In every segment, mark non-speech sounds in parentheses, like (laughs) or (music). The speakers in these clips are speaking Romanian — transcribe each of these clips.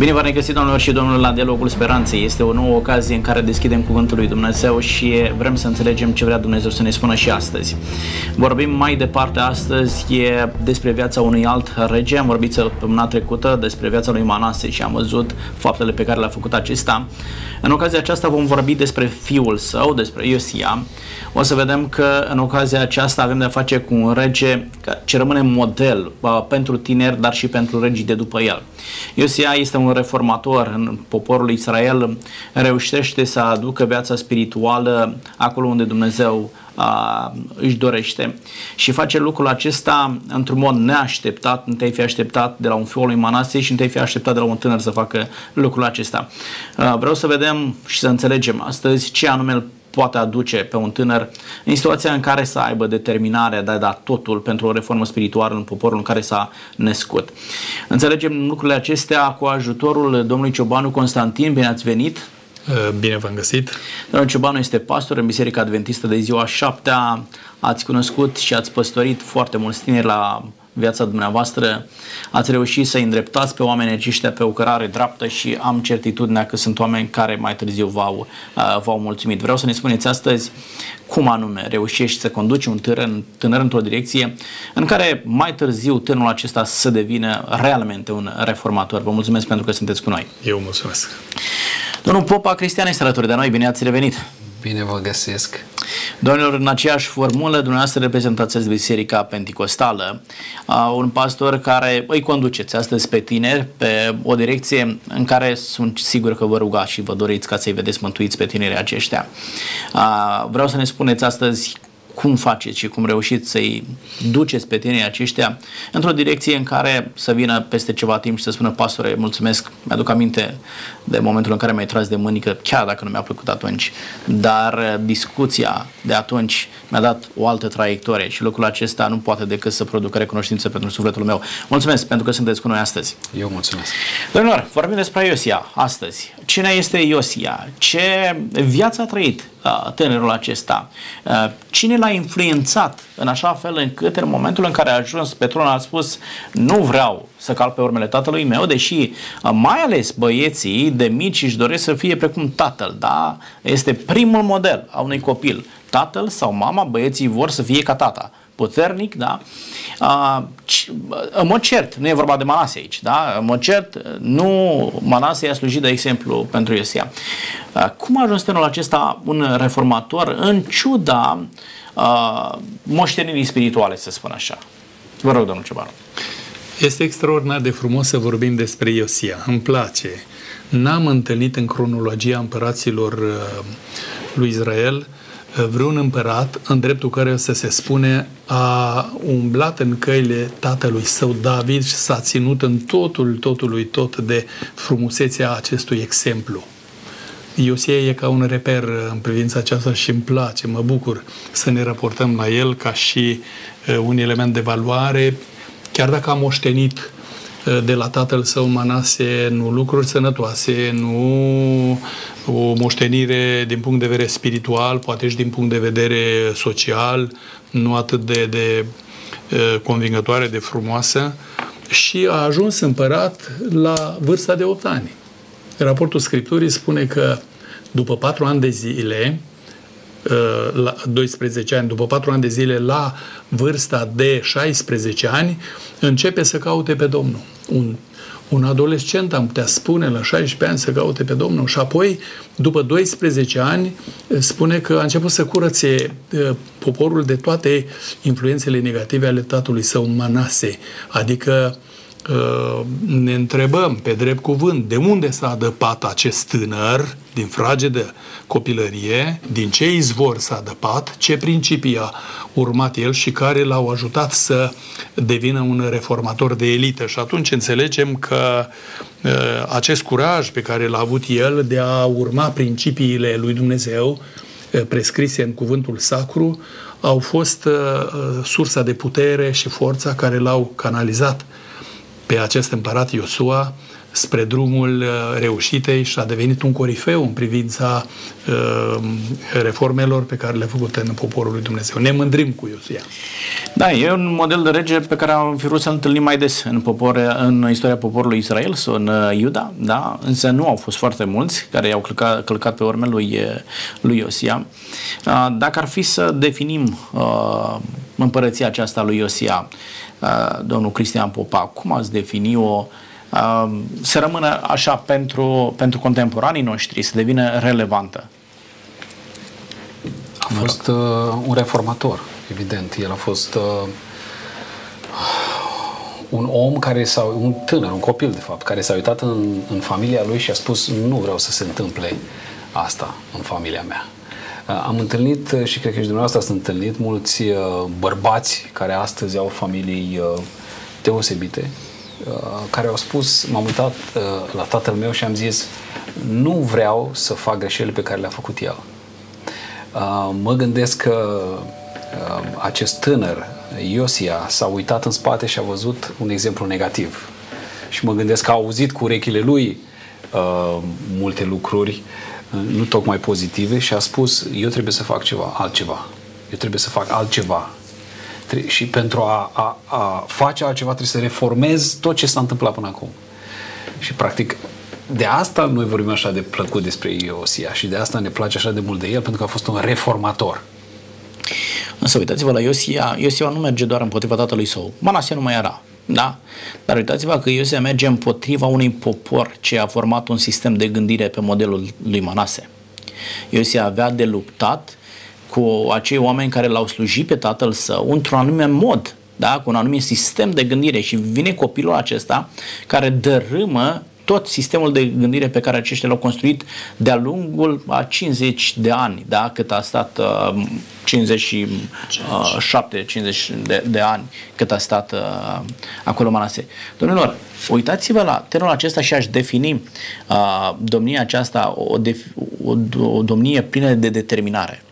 Bine v-am regăsit, domnilor și domnilor, la Dialogul Speranței. Este o nouă ocazie în care deschidem Cuvântul lui Dumnezeu și vrem să înțelegem ce vrea Dumnezeu să ne spună și astăzi. Vorbim mai departe astăzi e despre viața unui alt rege. Am vorbit săptămâna trecută despre viața lui Manase și am văzut faptele pe care le-a făcut acesta. În ocazia aceasta vom vorbi despre fiul său, despre Iosia. O să vedem că în ocazia aceasta avem de-a face cu un rege ce rămâne model pentru tineri, dar și pentru regii de după el. Iosia este un reformator în poporul Israel, reușește să aducă viața spirituală acolo unde Dumnezeu a, își dorește și face lucrul acesta într-un mod neașteptat, nu te-ai fi așteptat de la un fiul lui Manase și nu te-ai fi așteptat de la un tânăr să facă lucrul acesta. A, vreau să vedem și să înțelegem astăzi ce anume îl poate aduce pe un tânăr în situația în care să aibă determinarea de a da totul pentru o reformă spirituală în poporul în care s-a născut. Înțelegem lucrurile acestea cu ajutorul domnului Ciobanu Constantin. Bine ați venit! Uh, bine v-am găsit! Domnul Ciobanu este pastor în Biserica Adventistă de ziua 7 Ați cunoscut și ați păstorit foarte mulți tineri la viața dumneavoastră, ați reușit să îndreptați pe oamenii aceștia pe o cărare dreaptă și am certitudinea că sunt oameni care mai târziu v-au, uh, v-au mulțumit. Vreau să ne spuneți astăzi cum anume reușești să conduci un tânăr, tânăr într-o direcție în care mai târziu tânărul acesta să devină realmente un reformator. Vă mulțumesc pentru că sunteți cu noi. Eu mulțumesc. Domnul Popa Cristian este alături de noi. Bine ați revenit! Bine vă găsesc! Domnilor, în aceeași formulă, dumneavoastră reprezentați Biserica Pentecostală, un pastor care îi conduceți astăzi pe tineri pe o direcție în care sunt sigur că vă rugați și vă doriți ca să-i vedeți mântuiți pe tinerii aceștia. Vreau să ne spuneți astăzi cum faceți și cum reușiți să-i duceți pe tinerii aceștia într-o direcție în care să vină peste ceva timp și să spună, pastore, mulțumesc, mi-aduc aminte de momentul în care mi-ai tras de mânică, chiar dacă nu mi-a plăcut atunci, dar uh, discuția de atunci mi-a dat o altă traiectorie și lucrul acesta nu poate decât să producă recunoștință pentru sufletul meu. Mulțumesc pentru că sunteți cu noi astăzi. Eu mulțumesc. Domnilor, vorbim despre Iosia astăzi. Cine este Iosia? Ce viață a trăit uh, tânărul acesta? Uh, cine l-a influențat în așa fel încât în momentul în care a ajuns pe tron a spus nu vreau să calc pe urmele tatălui meu, deși mai ales băieții de mici își doresc să fie precum tatăl, da? Este primul model a unui copil. Tatăl sau mama, băieții vor să fie ca tata puternic, da? Uh, în mod cert, nu e vorba de Manase aici, da? În mod cert, nu Manase i-a slujit de exemplu pentru Iosia. Uh, cum a ajuns tânărul acesta un reformator în ciuda uh, moștenirii spirituale, să spun așa? Vă rog, domnul Ciobanu. Este extraordinar de frumos să vorbim despre Iosia. Îmi place. N-am întâlnit în cronologia împăraților uh, lui Israel uh, vreun împărat în dreptul care să se spune a umblat în căile tatălui său David și s-a ținut în totul, totului tot de frumusețea acestui exemplu. Iosia e ca un reper în privința aceasta și îmi place, mă bucur să ne raportăm la el ca și uh, un element de valoare chiar dacă a moștenit uh, de la tatăl său Manase nu lucruri sănătoase, nu o moștenire din punct de vedere spiritual, poate și din punct de vedere social, nu atât de, de uh, convingătoare, de frumoasă, și a ajuns împărat la vârsta de 8 ani. Raportul Scripturii spune că după 4 ani de zile, Uh, la 12 ani, după 4 ani de zile, la vârsta de 16 ani, începe să caute pe Domnul. Un, un adolescent, am putea spune, la 16 ani să caute pe Domnul și apoi, după 12 ani, spune că a început să curățe uh, poporul de toate influențele negative ale tatălui său Manase, adică uh, ne întrebăm pe drept cuvânt de unde s-a adăpat acest tânăr din fragedă copilărie, din ce izvor s-a adăpat, ce principii a urmat el și care l-au ajutat să devină un reformator de elită. Și atunci înțelegem că uh, acest curaj pe care l-a avut el de a urma principiile lui Dumnezeu uh, prescrise în cuvântul sacru au fost uh, sursa de putere și forța care l-au canalizat pe acest împărat Iosua spre drumul uh, reușitei și a devenit un corifeu în privința uh, reformelor pe care le-a făcut în poporul lui Dumnezeu. Ne mândrim cu Iosia. Da, e un model de rege pe care am fi vrut să-l întâlnim mai des în, popor, în istoria poporului Israel sau în uh, Iuda, da? însă nu au fost foarte mulți care i-au călcat, călcat pe urmele lui, lui Iosia. Dacă ar fi să definim uh, împărăția aceasta lui Iosia, uh, domnul Cristian Popa, cum ați defini-o să rămână așa pentru, pentru contemporanii noștri, să devină relevantă? A fost uh, un reformator, evident. El a fost uh, un om care s-a, un tânăr, un copil de fapt, care s-a uitat în, în familia lui și a spus nu vreau să se întâmple asta în familia mea. Uh, am întâlnit uh, și cred că și dumneavoastră ați întâlnit mulți uh, bărbați care astăzi au familii deosebite, care au spus, m-am uitat la tatăl meu și am zis nu vreau să fac greșelile pe care le-a făcut el. Mă gândesc că acest tânăr, Iosia, s-a uitat în spate și a văzut un exemplu negativ. Și mă gândesc că a auzit cu urechile lui multe lucruri nu tocmai pozitive și a spus eu trebuie să fac ceva, altceva. Eu trebuie să fac altceva. Și pentru a, a, a face altceva trebuie să reformez tot ce s-a întâmplat până acum. Și practic de asta noi vorbim așa de plăcut despre Iosia și de asta ne place așa de mult de el, pentru că a fost un reformator. Însă uitați-vă la Iosia, Iosia nu merge doar împotriva tatălui său. Manasia nu mai era. Da? Dar uitați-vă că Iosia merge împotriva unui popor ce a format un sistem de gândire pe modelul lui Manase. Iosia avea de luptat cu acei oameni care l-au slujit pe tatăl său într-un anume mod, da? cu un anumit sistem de gândire și vine copilul acesta care dărâmă tot sistemul de gândire pe care aceștia l-au construit de-a lungul a 50 de ani, da? cât a stat uh, 57, 50 de, de ani cât a stat uh, acolo Manase. Domnilor, uitați-vă la termenul acesta și aș defini uh, domnia aceasta o, def, o, o domnie plină de determinare,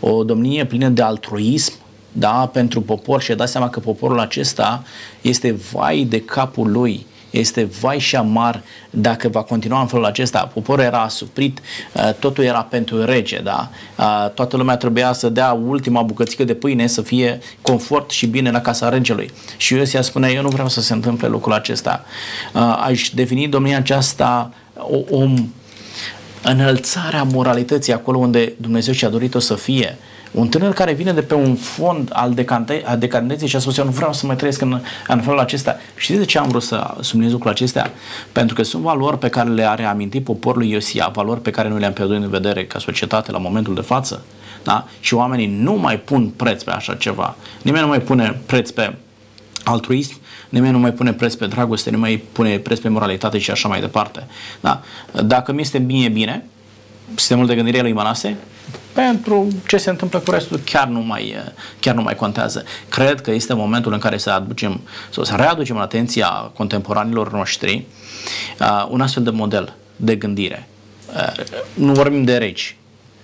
o domnie plină de altruism, da, pentru popor și dați seama că poporul acesta este vai de capul lui este vai și amar dacă va continua în felul acesta. Poporul era asuprit, uh, totul era pentru rege, da? Uh, toată lumea trebuia să dea ultima bucățică de pâine să fie confort și bine la casa regelui. Și Iosia spune, eu nu vreau să se întâmple lucrul acesta. Uh, aș defini domnia aceasta o, o înălțarea moralității acolo unde Dumnezeu și-a dorit-o să fie. Un tânăr care vine de pe un fond al, decante, al decadenței și a spus eu nu vreau să mai trăiesc în, în felul acesta. Știți de ce am vrut să subliniez lucrul acestea? Pentru că sunt valori pe care le-a reamintit poporul Iosia, valori pe care noi le-am pierdut în vedere ca societate la momentul de față. Da? Și oamenii nu mai pun preț pe așa ceva. Nimeni nu mai pune preț pe altruism, nimeni nu mai pune preț pe dragoste, nu mai pune preț pe moralitate și așa mai departe. Da? Dacă mi este bine, bine, sistemul de gândire lui Manase, pentru ce se întâmplă cu restul chiar nu mai, chiar nu mai contează. Cred că este momentul în care să aducem, sau să readucem în atenția contemporanilor noștri uh, un astfel de model de gândire. Uh, nu vorbim de regi,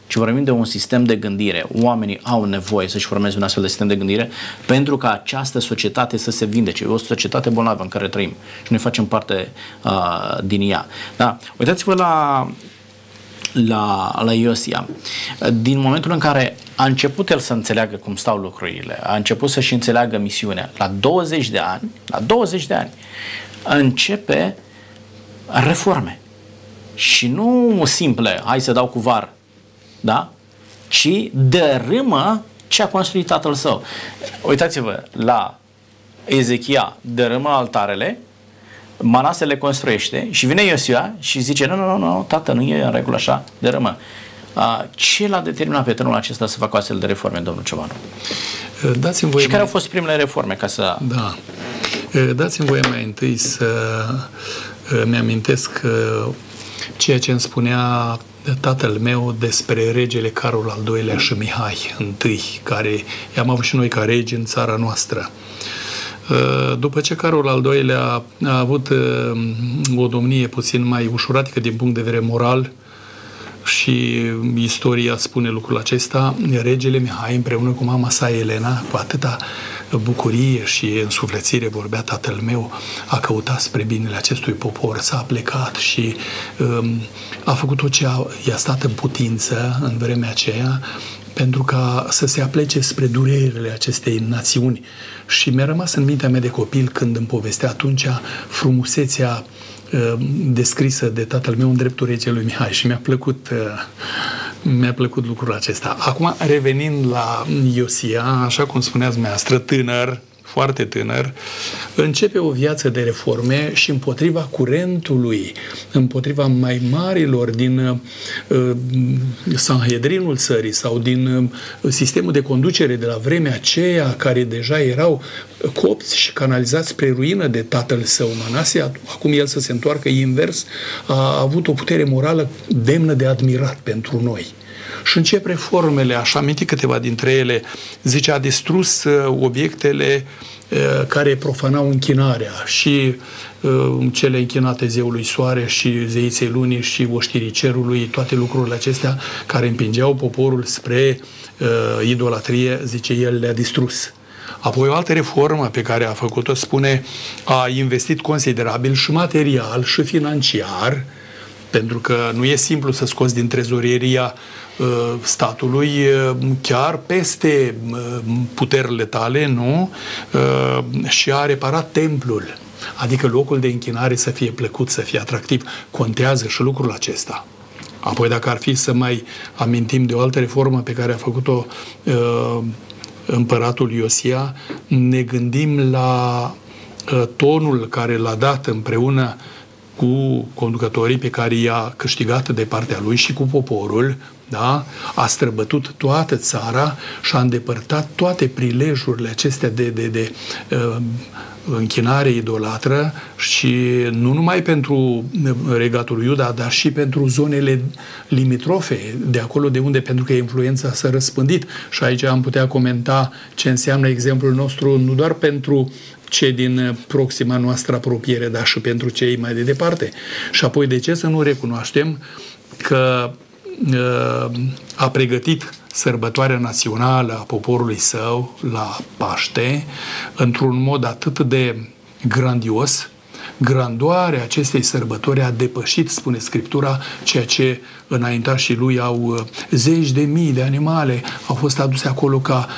ci vorbim de un sistem de gândire. Oamenii au nevoie să-și formeze un astfel de sistem de gândire pentru ca această societate să se vindece. E o societate bolnavă în care trăim și noi facem parte uh, din ea. Da? Uitați-vă la la, la Iosia. Din momentul în care a început el să înțeleagă cum stau lucrurile, a început să-și înțeleagă misiunea, la 20 de ani, la 20 de ani, începe reforme. Și nu simple, hai să dau cu var, da? Ci dărâmă ce a construit tatăl său. Uitați-vă la Ezechia, dărâmă altarele, Manase le construiește și vine Iosia și zice, nu, nu, nu, nu tată, nu e în regulă așa, de rămă. Ce l-a determinat pe tânărul acesta să facă astfel de reforme, domnul Ciobanu? Dați-mi voie și care mai... au fost primele reforme ca să... Da. Dați-mi voie mai întâi să mi-amintesc ceea ce îmi spunea tatăl meu despre regele Carol al II-lea și Mihai I, care i-am avut și noi ca regi în țara noastră. Uh, după ce Carol al II-lea a avut uh, o domnie puțin mai ușuratică din punct de vedere moral, și istoria spune lucrul acesta, regele Mihai împreună cu mama sa Elena, cu atâta bucurie și însuflețire vorbea tatăl meu, a căutat spre binele acestui popor, s-a plecat și um, a făcut tot ce a, i-a stat în putință în vremea aceea pentru ca să se aplece spre durerile acestei națiuni. Și mi-a rămas în mintea mea de copil când îmi povestea atunci frumusețea uh, descrisă de tatăl meu în dreptul regelui Mihai și mi-a plăcut uh, mi-a plăcut lucrul acesta. Acum, revenind la Iosia, așa cum spuneați dumneavoastră, tânăr, foarte tânăr, începe o viață de reforme și împotriva curentului, împotriva mai marilor din uh, Sanhedrinul țării sau din uh, sistemul de conducere de la vremea aceea, care deja erau copți și canalizați spre ruină de tatăl său Manase, acum el să se întoarcă invers, a avut o putere morală demnă de admirat pentru noi și încep reformele, aș aminti câteva dintre ele, zice, a distrus uh, obiectele uh, care profanau închinarea și uh, cele închinate zeului soare și zeiței lunii și oștirii cerului, toate lucrurile acestea care împingeau poporul spre uh, idolatrie, zice, el le-a distrus. Apoi o altă reformă pe care a făcut-o, spune, a investit considerabil și material și financiar, pentru că nu e simplu să scoți din trezoreria Uh, statului uh, chiar peste uh, puterile tale, nu? Și a reparat templul. Adică locul de închinare să fie plăcut, să fie atractiv. Contează și lucrul acesta. Apoi, dacă ar fi să mai amintim de o altă reformă pe care a făcut-o uh, împăratul Iosia, ne gândim la uh, tonul care l-a dat împreună cu conducătorii pe care i-a câștigat de partea lui și cu poporul, da? a străbătut toată țara și a îndepărtat toate prilejurile acestea de, de, de uh, închinare idolatră și nu numai pentru regatul Iuda, dar și pentru zonele limitrofe, de acolo de unde, pentru că influența s-a răspândit. Și aici am putea comenta ce înseamnă exemplul nostru nu doar pentru cei din proxima noastră apropiere, dar și pentru cei mai de departe. Și apoi de ce să nu recunoaștem că uh, a pregătit sărbătoarea națională a poporului său la Paște într-un mod atât de grandios, grandoarea acestei sărbători a depășit, spune Scriptura, ceea ce înaintașii lui au uh, zeci de mii de animale au fost aduse acolo ca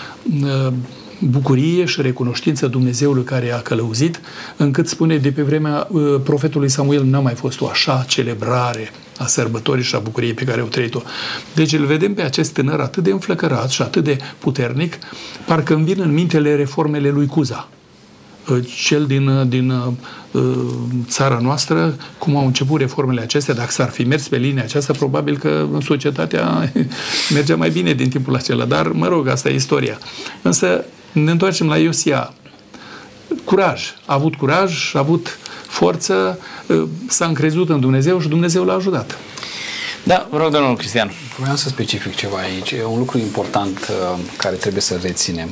uh, bucurie și recunoștință Dumnezeului care a călăuzit, încât spune de pe vremea uh, profetului Samuel n-a mai fost o așa celebrare a sărbătorii și a bucuriei pe care au trăit-o. Deci îl vedem pe acest tânăr atât de înflăcărat și atât de puternic, parcă îmi vin în mintele reformele lui Cuza uh, cel din, uh, din țara noastră, cum au început reformele acestea, dacă s-ar fi mers pe linia aceasta, probabil că în societatea (laughs) mergea mai bine din timpul acela, dar mă rog, asta e istoria. Însă ne întoarcem la Iosia. Curaj. A avut curaj, a avut forță, ă, s-a încrezut în Dumnezeu și Dumnezeu l-a ajutat. Da, vă rog, domnul Cristian. Vreau să specific ceva aici. E un lucru important uh, care trebuie să reținem.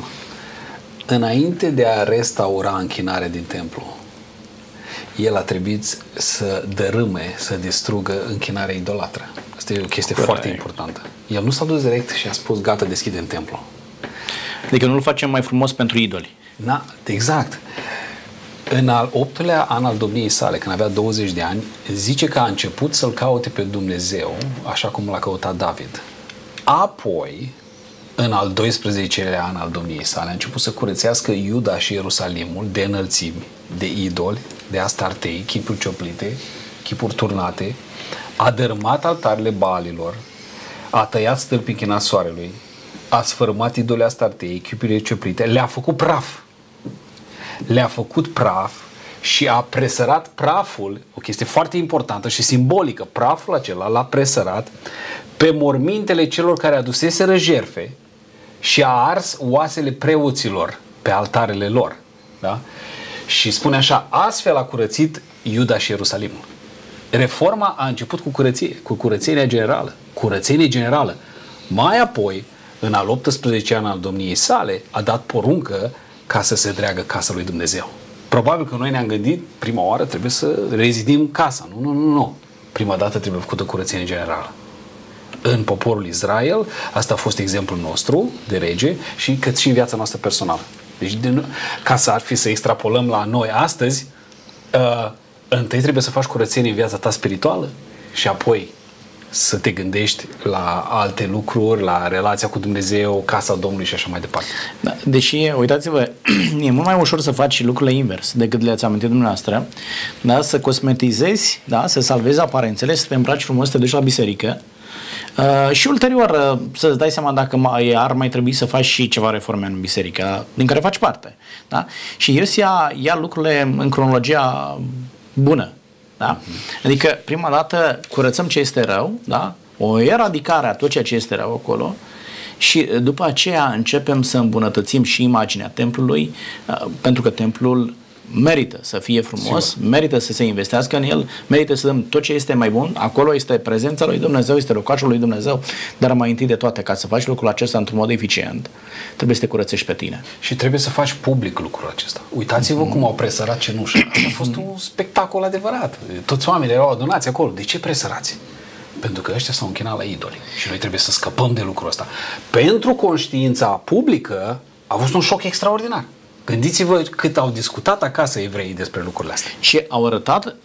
Înainte de a restaura închinarea din templu, el a trebuit să dărâme, să distrugă închinarea idolatră. Asta e o chestie Corect. foarte importantă. El nu s-a dus direct și a spus, gata, deschidem templu. Adică nu-l facem mai frumos pentru idoli. Da, exact. În al optulea an al domniei sale, când avea 20 de ani, zice că a început să-L caute pe Dumnezeu, așa cum l-a căutat David. Apoi, în al 12-lea an al domniei sale, a început să curățească Iuda și Ierusalimul de înălțimi, de idoli, de astartei, chipuri cioplite, chipuri turnate, a dărâmat altarele balilor, a tăiat stâlpi închinat soarelui, a sfărâmat idolea Astartei, echipile cioplite, le-a făcut praf. Le-a făcut praf și a presărat praful, o chestie foarte importantă și simbolică, praful acela l-a presărat pe mormintele celor care aduseseră jerfe și a ars oasele preoților pe altarele lor. Da? Și spune așa, astfel a curățit Iuda și Ierusalimul. Reforma a început cu curăție, cu curățenia generală, curățenie generală. Mai apoi, în al 18 an al domniei sale, a dat poruncă ca să se dreagă casa lui Dumnezeu. Probabil că noi ne-am gândit, prima oară trebuie să rezidim casa. Nu, nu, nu, nu. Prima dată trebuie făcută curățenie generală. În poporul Israel, asta a fost exemplul nostru de rege și cât și în viața noastră personală. Deci, de, ca să ar fi să extrapolăm la noi astăzi, uh, întâi trebuie să faci curățenie în viața ta spirituală și apoi să te gândești la alte lucruri, la relația cu Dumnezeu, casa Domnului și așa mai departe. Da, deși, uitați-vă, (clears throat) e mult mai ușor să faci lucrurile invers decât le-ați amintit dumneavoastră, da? să cosmetizezi, da? să salvezi aparențele, să te îmbraci frumos, să te duci la biserică, Uh, și ulterior uh, să-ți dai seama dacă mai, ar mai trebui să faci și ceva reforme în biserică, din care faci parte. Da? Și Iosia ia lucrurile în cronologia bună. Da? Adică, prima dată, curățăm ce este rău, da? o eradicare a tot ceea ce este rău acolo, și după aceea începem să îmbunătățim și imaginea templului, uh, pentru că templul merită să fie frumos, Sigur. merită să se investească în el, merită să dăm tot ce este mai bun, acolo este prezența lui Dumnezeu, este locașul lui Dumnezeu, dar mai întâi de toate, ca să faci lucrul acesta într-un mod eficient, trebuie să te curățești pe tine. Și trebuie să faci public lucrul acesta. Uitați-vă mm-hmm. cum au presărat cenușa. A fost un spectacol adevărat. Toți oamenii erau adunați acolo. De ce presărați? Pentru că ăștia s-au închinat la idoli. Și noi trebuie să scăpăm de lucrul ăsta. Pentru conștiința publică a fost un șoc extraordinar. Gândiți-vă cât au discutat acasă evreii despre lucrurile astea. Și au arătat,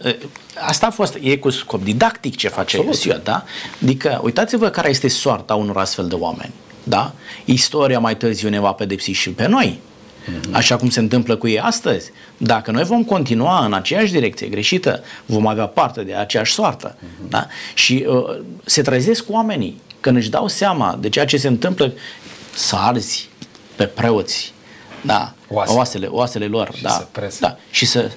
asta a fost, e cu scop didactic ce face Iosua, da? Adică, uitați-vă care este soarta unor astfel de oameni, da? Istoria mai târziu ne va pedepsi și pe noi, mm-hmm. așa cum se întâmplă cu ei astăzi. Dacă noi vom continua în aceeași direcție greșită, vom avea parte de aceeași soartă, mm-hmm. da? Și uh, se trezesc oamenii când își dau seama de ceea ce se întâmplă să arzi pe preoți, da, Oase. oasele, oasele lor. Și da, să prese. da, și să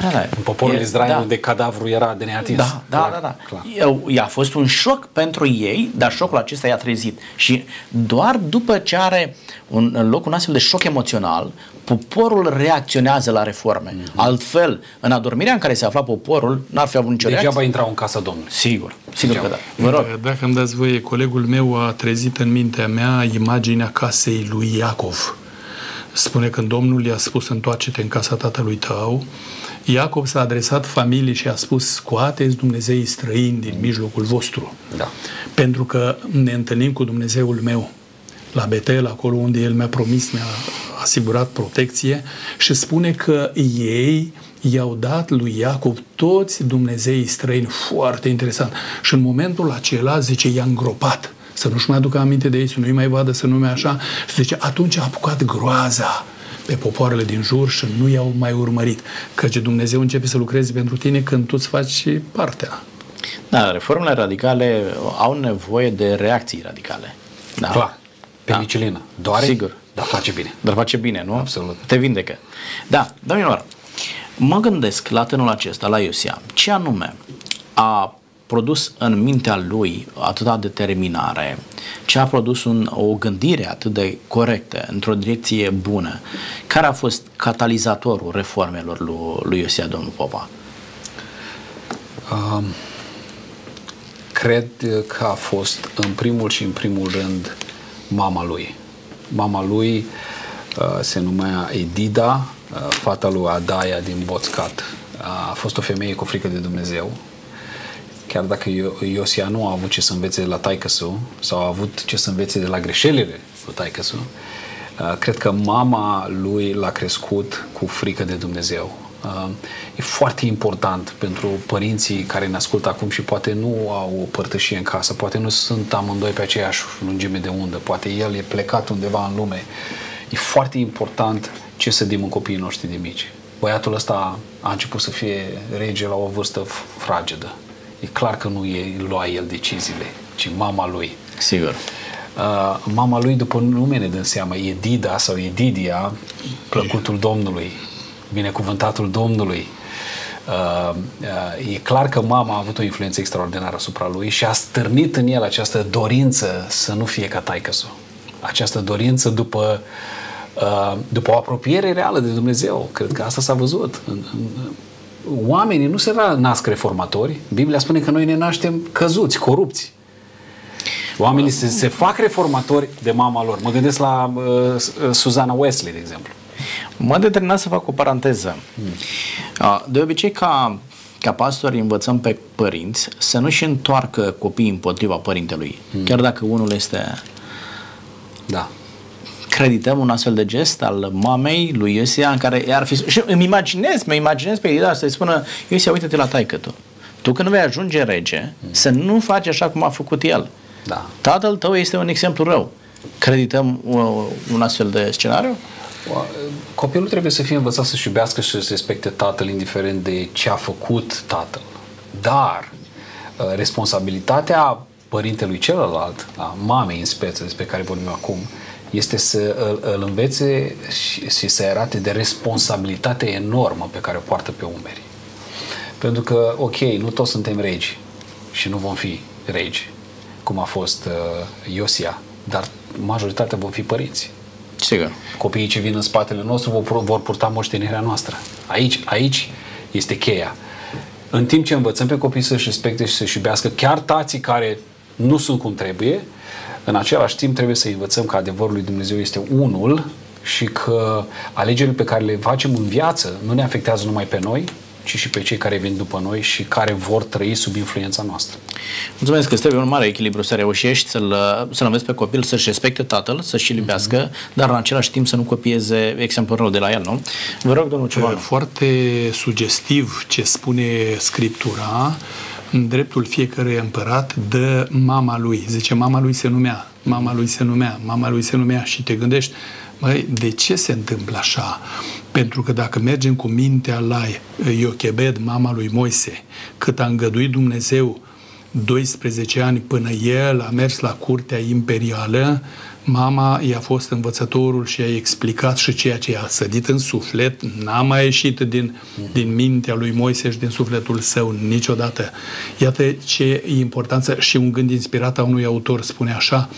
da, da. În poporul e, Israel da. unde cadavru era de neatins. Da, da, clar, da. da. Clar. I-a fost un șoc pentru ei, dar șocul acesta i-a trezit. Și doar după ce are un, în loc un astfel de șoc emoțional, poporul reacționează la reforme. Mm-hmm. Altfel, în adormirea în care se afla poporul, n-ar fi avut nicio Degeaba intrau în casa Domnului. Sigur, sigur Degeaba. că da. Vă rog. Dacă îmi dați voie, colegul meu a trezit în mintea mea imaginea casei lui Iacov spune când Domnul i-a spus întoarce-te în casa tatălui tău, Iacob s-a adresat familiei și a spus scoateți Dumnezeii străini din mijlocul vostru. Da. Pentru că ne întâlnim cu Dumnezeul meu la Betel, acolo unde El mi-a promis, mi-a asigurat protecție și spune că ei i-au dat lui Iacob toți Dumnezeii străini, foarte interesant. Și în momentul acela, zice, i-a îngropat să nu-și mai aducă aminte de ei, să nu-i mai vadă, să nu mai așa. Și zice, atunci a apucat groaza pe popoarele din jur și nu i-au mai urmărit. Căci Dumnezeu începe să lucreze pentru tine când tu îți faci partea. Da, reformele radicale au nevoie de reacții radicale. Da? Clar. Penicilină. Da. Doare, Sigur. dar face bine. Dar face bine, nu? Absolut. Te vindecă. Da, domnilor, mă gândesc la tenul acesta, la Iosia. Ce anume a produs în mintea lui atâta determinare, ce a produs un, o gândire atât de corectă, într-o direcție bună, care a fost catalizatorul reformelor lui, lui Iosia, domnul Popa? Um, cred că a fost în primul și în primul rând mama lui. Mama lui uh, se numea Edida, uh, fata lui Adaia din Boțcat. A fost o femeie cu frică de Dumnezeu, chiar dacă Iosia nu a avut ce să învețe de la taicăsu sau a avut ce să învețe de la greșelile lui taicăsu, uh, cred că mama lui l-a crescut cu frică de Dumnezeu. Uh, e foarte important pentru părinții care ne ascultă acum și poate nu au o părtășie în casă, poate nu sunt amândoi pe aceeași lungime de undă, poate el e plecat undeva în lume. E foarte important ce să din în copiii noștri de mici. Băiatul ăsta a început să fie rege la o vârstă fragedă e clar că nu e lua el deciziile, ci mama lui. Sigur. Uh, mama lui, după nume ne dăm seama, e Dida sau e Didia, plăcutul Domnului, binecuvântatul Domnului. Uh, uh, e clar că mama a avut o influență extraordinară asupra lui și a stârnit în el această dorință să nu fie ca taică Această dorință după, uh, după o apropiere reală de Dumnezeu. Cred că asta s-a văzut în, în, oamenii nu se nasc reformatori. Biblia spune că noi ne naștem căzuți, corupți. Oamenii se, se fac reformatori de mama lor. Mă gândesc la uh, uh Suzana Wesley, de exemplu. M-a determinat să fac o paranteză. Hmm. De obicei, ca, ca pastori, învățăm pe părinți să nu-și întoarcă copiii împotriva părintelui, hmm. chiar dacă unul este da. Credităm un astfel de gest al mamei lui Iosia în care ar fi... Și îmi imaginez, mă imaginez pe Ida să-i spună Iosia, uite-te la taică tu. Tu când vei ajunge rege, mm. să nu faci așa cum a făcut el. Da. Tatăl tău este un exemplu rău. Credităm uh, un astfel de scenariu? Copilul trebuie să fie învățat să-și iubească și să respecte tatăl, indiferent de ce a făcut tatăl. Dar uh, responsabilitatea părintelui celălalt, a mamei în speță, despre care vorbim acum, este să îl, îl învețe și, și să arate de responsabilitate enormă pe care o poartă pe umeri. Pentru că, ok, nu toți suntem regi și nu vom fi regi, cum a fost uh, Iosia, dar majoritatea vom fi părinți. Sigur. Copiii ce vin în spatele nostru vor, vor purta moștenirea noastră. Aici, aici este cheia. În timp ce învățăm pe copii să-și respecte și să-și iubească chiar tații care nu sunt cum trebuie, în același timp trebuie să învățăm că adevărul lui Dumnezeu este unul și că alegerile pe care le facem în viață nu ne afectează numai pe noi, ci și pe cei care vin după noi și care vor trăi sub influența noastră. Mulțumesc că trebuie un mare echilibru să reușești să-l, să-l înveți pe copil să-și respecte tatăl, să-și iubească, mm-hmm. dar în același timp să nu copieze exemplul rău de la el, nu? Vă rog, domnul Cioban. Foarte sugestiv ce spune Scriptura, în dreptul fiecărui împărat dă mama lui. Zice, mama lui se numea, mama lui se numea, mama lui se numea și te gândești, Măi, de ce se întâmplă așa? Pentru că dacă mergem cu mintea la Iochebed, mama lui Moise, cât a îngăduit Dumnezeu 12 ani până el a mers la curtea imperială, mama i-a fost învățătorul și i-a explicat și ceea ce i-a sădit în suflet, n-a mai ieșit din, din mintea lui Moise și din sufletul său niciodată. Iată ce e importanță și un gând inspirat a unui autor spune așa,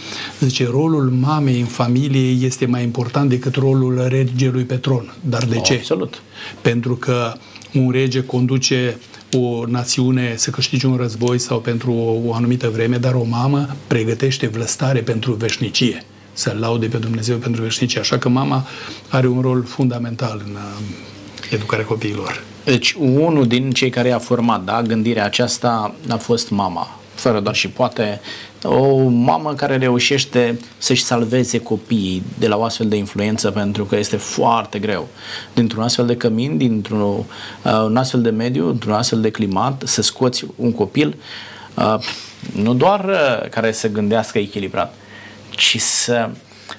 zice, rolul mamei în familie este mai important decât rolul regelui pe tron. Dar de oh, ce? Absolut. Pentru că un rege conduce o națiune să câștige un război sau pentru o, o anumită vreme, dar o mamă pregătește vlăstare pentru veșnicie să laude pe Dumnezeu pentru veșnicie. Așa că mama are un rol fundamental în uh, educarea copiilor. Deci, unul din cei care a format da, gândirea aceasta a fost mama, fără doar și poate, o mamă care reușește să-și salveze copiii de la o astfel de influență pentru că este foarte greu. Dintr-un astfel de cămin, dintr-un uh, un astfel de mediu, dintr-un astfel de climat, să scoți un copil uh, nu doar uh, care să gândească echilibrat, ci să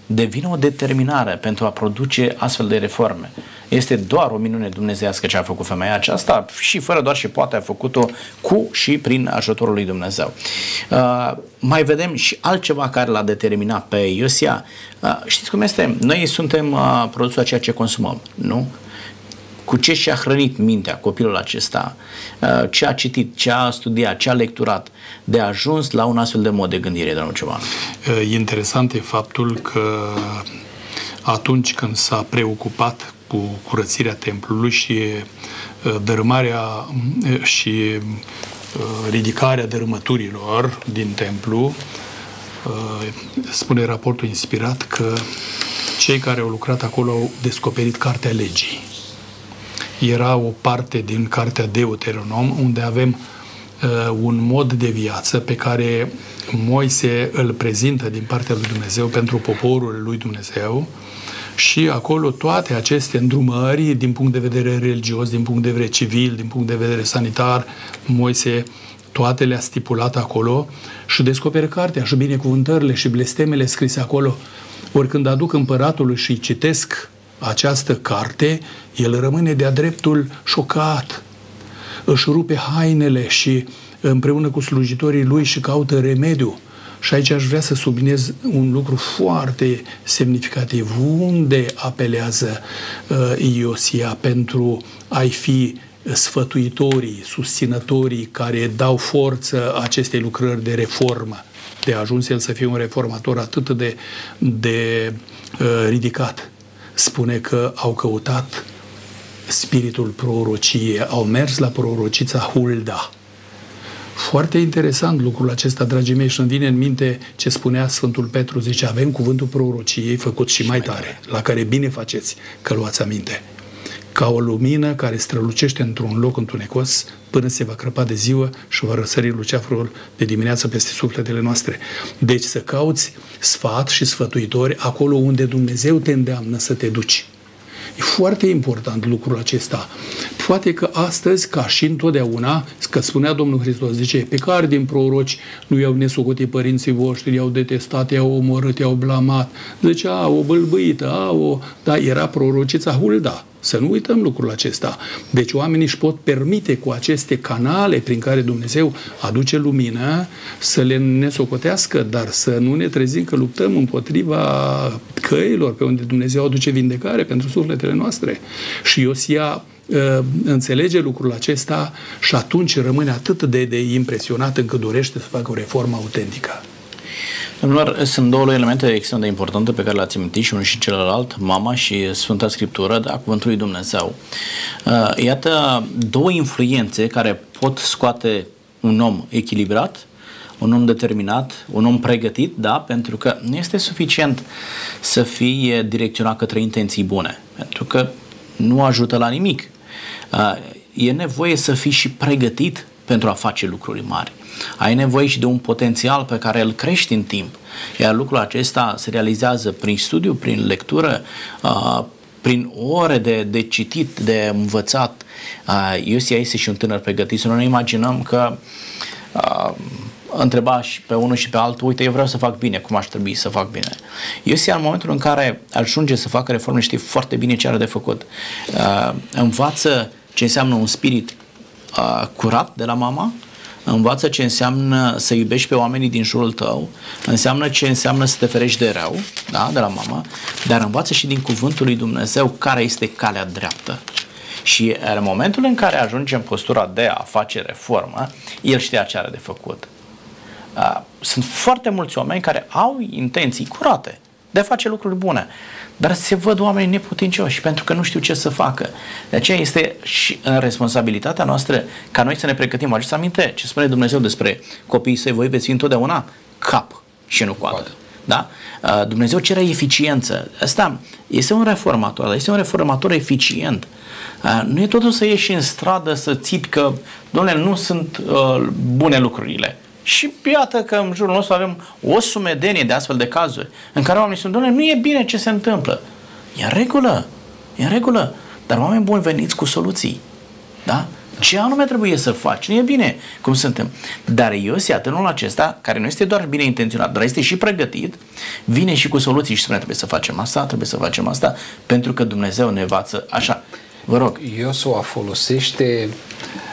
devină o determinare pentru a produce astfel de reforme. Este doar o minune dumnezeiască ce a făcut femeia aceasta și fără doar și poate a făcut-o cu și prin ajutorul lui Dumnezeu. Uh, mai vedem și altceva care l-a determinat pe Iosia. Uh, știți cum este? Noi suntem uh, produsul a ceea ce consumăm, nu? Cu ce și-a hrănit mintea copilul acesta, uh, ce a citit, ce a studiat, ce a lecturat, de a ajuns la un astfel de mod de gândire, domnul Cioban. Uh, interesant e faptul că atunci când s-a preocupat cu curățirea templului și uh, dărâmarea și ridicarea dărâmăturilor din templu, spune raportul inspirat că cei care au lucrat acolo au descoperit cartea legii era o parte din Cartea Deuteronom unde avem uh, un mod de viață pe care Moise îl prezintă din partea lui Dumnezeu pentru poporul lui Dumnezeu și acolo toate aceste îndrumări din punct de vedere religios, din punct de vedere civil, din punct de vedere sanitar, Moise toate le-a stipulat acolo și descoperă cartea și binecuvântările și blestemele scrise acolo. Ori când aduc împăratului și citesc această carte, el rămâne de-a dreptul șocat. Își rupe hainele și împreună cu slujitorii lui și caută remediu. Și aici aș vrea să subliniez un lucru foarte semnificativ. Unde apelează uh, Iosia pentru a-i fi sfătuitorii, susținătorii care dau forță acestei lucrări de reformă? De a ajuns el să fie un reformator atât de, de uh, ridicat spune că au căutat spiritul prorocie, au mers la prorocița Hulda. Foarte interesant lucrul acesta, dragii mei, și îmi vine în minte ce spunea Sfântul Petru, zice, avem cuvântul prorociei făcut și, și mai tare, tare, la care bine faceți că luați aminte. ca o lumină care strălucește într-un loc întunecos până se va crăpa de ziua și va răsări luceafărul de dimineață peste sufletele noastre. Deci să cauți sfat și sfătuitori acolo unde Dumnezeu te îndeamnă să te duci. E foarte important lucrul acesta. Poate că astăzi, ca și întotdeauna, că spunea Domnul Hristos, zice, pe care din proroci nu i-au nesocotit părinții voștri, i-au detestat, i-au omorât, i-au blamat. Zicea, o bălbâită, a, o... Da, era prorocița Hulda. Să nu uităm lucrul acesta. Deci oamenii își pot permite cu aceste canale prin care Dumnezeu aduce lumină să le nesocotească, dar să nu ne trezim că luptăm împotriva căilor pe unde Dumnezeu aduce vindecare pentru sufletele noastre. Și Iosia ă, înțelege lucrul acesta și atunci rămâne atât de, de impresionat încât dorește să facă o reformă autentică. Domnilor, sunt două elemente extrem de importante pe care le-ați amintit și unul și celălalt, mama și Sfânta Scriptură, da, Cuvântul lui Dumnezeu. Uh, iată două influențe care pot scoate un om echilibrat, un om determinat, un om pregătit, da, pentru că nu este suficient să fie direcționat către intenții bune, pentru că nu ajută la nimic. Uh, e nevoie să fii și pregătit pentru a face lucruri mari. Ai nevoie și de un potențial pe care îl crești în timp. Iar lucrul acesta se realizează prin studiu, prin lectură, prin ore de, de citit, de învățat. Iosia este și un tânăr pregătit. Să nu ne imaginăm că întreba și pe unul și pe altul, uite, eu vreau să fac bine, cum aș trebui să fac bine. Iosia, în momentul în care ajunge să facă reforme, știe foarte bine ce are de făcut. Uh, învață ce înseamnă un spirit uh, curat de la mama, învață ce înseamnă să iubești pe oamenii din jurul tău, înseamnă ce înseamnă să te ferești de rău, da, de la mama, dar învață și din cuvântul lui Dumnezeu care este calea dreaptă. Și în momentul în care ajunge în postura de a face reformă, el știa ce are de făcut. Sunt foarte mulți oameni care au intenții curate de a face lucruri bune, dar se văd oameni neputincioși pentru că nu știu ce să facă. De aceea este și în responsabilitatea noastră ca noi să ne pregătim. Aduceți aminte ce spune Dumnezeu despre copiii săi, voi veți fi întotdeauna cap și nu coadă. Da? Uh, Dumnezeu cere eficiență. Asta este un reformator, este un reformator eficient. Uh, nu e totul să ieși în stradă să țipi că, domnule, nu sunt uh, bune lucrurile. Și iată că în jurul nostru avem o sumedenie de astfel de cazuri în care oamenii sunt, nu e bine ce se întâmplă. E în regulă, e în regulă, dar oameni buni veniți cu soluții. Da? Ce anume trebuie să faci? Nu e bine cum suntem. Dar Iosia, tânul acesta, care nu este doar bine intenționat, dar este și pregătit, vine și cu soluții și spune trebuie să facem asta, trebuie să facem asta, pentru că Dumnezeu ne învață așa. Vă rog. Iosua folosește Um,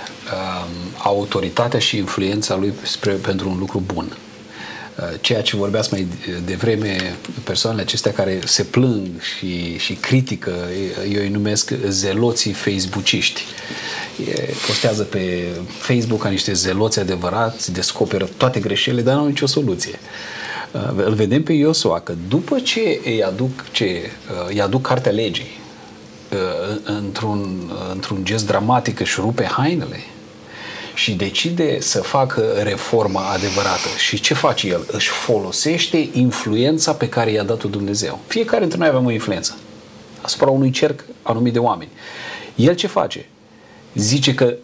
autoritatea și influența lui spre, pentru un lucru bun. Uh, ceea ce vorbeați mai devreme, persoanele acestea care se plâng și, și critică, eu îi numesc zeloții facebookiști. Postează pe Facebook ca niște zeloți adevărați, descoperă toate greșelile, dar nu au nicio soluție. Uh, îl vedem pe Iosua că după ce îi aduc, ce, uh, îi aduc cartea legii, într-un, într-un gest dramatic își rupe hainele, și decide să facă reforma adevărată. Și ce face el? Își folosește influența pe care i-a dat-o Dumnezeu. Fiecare dintre noi avem o influență asupra unui cerc anumit de oameni. El ce face? Zice că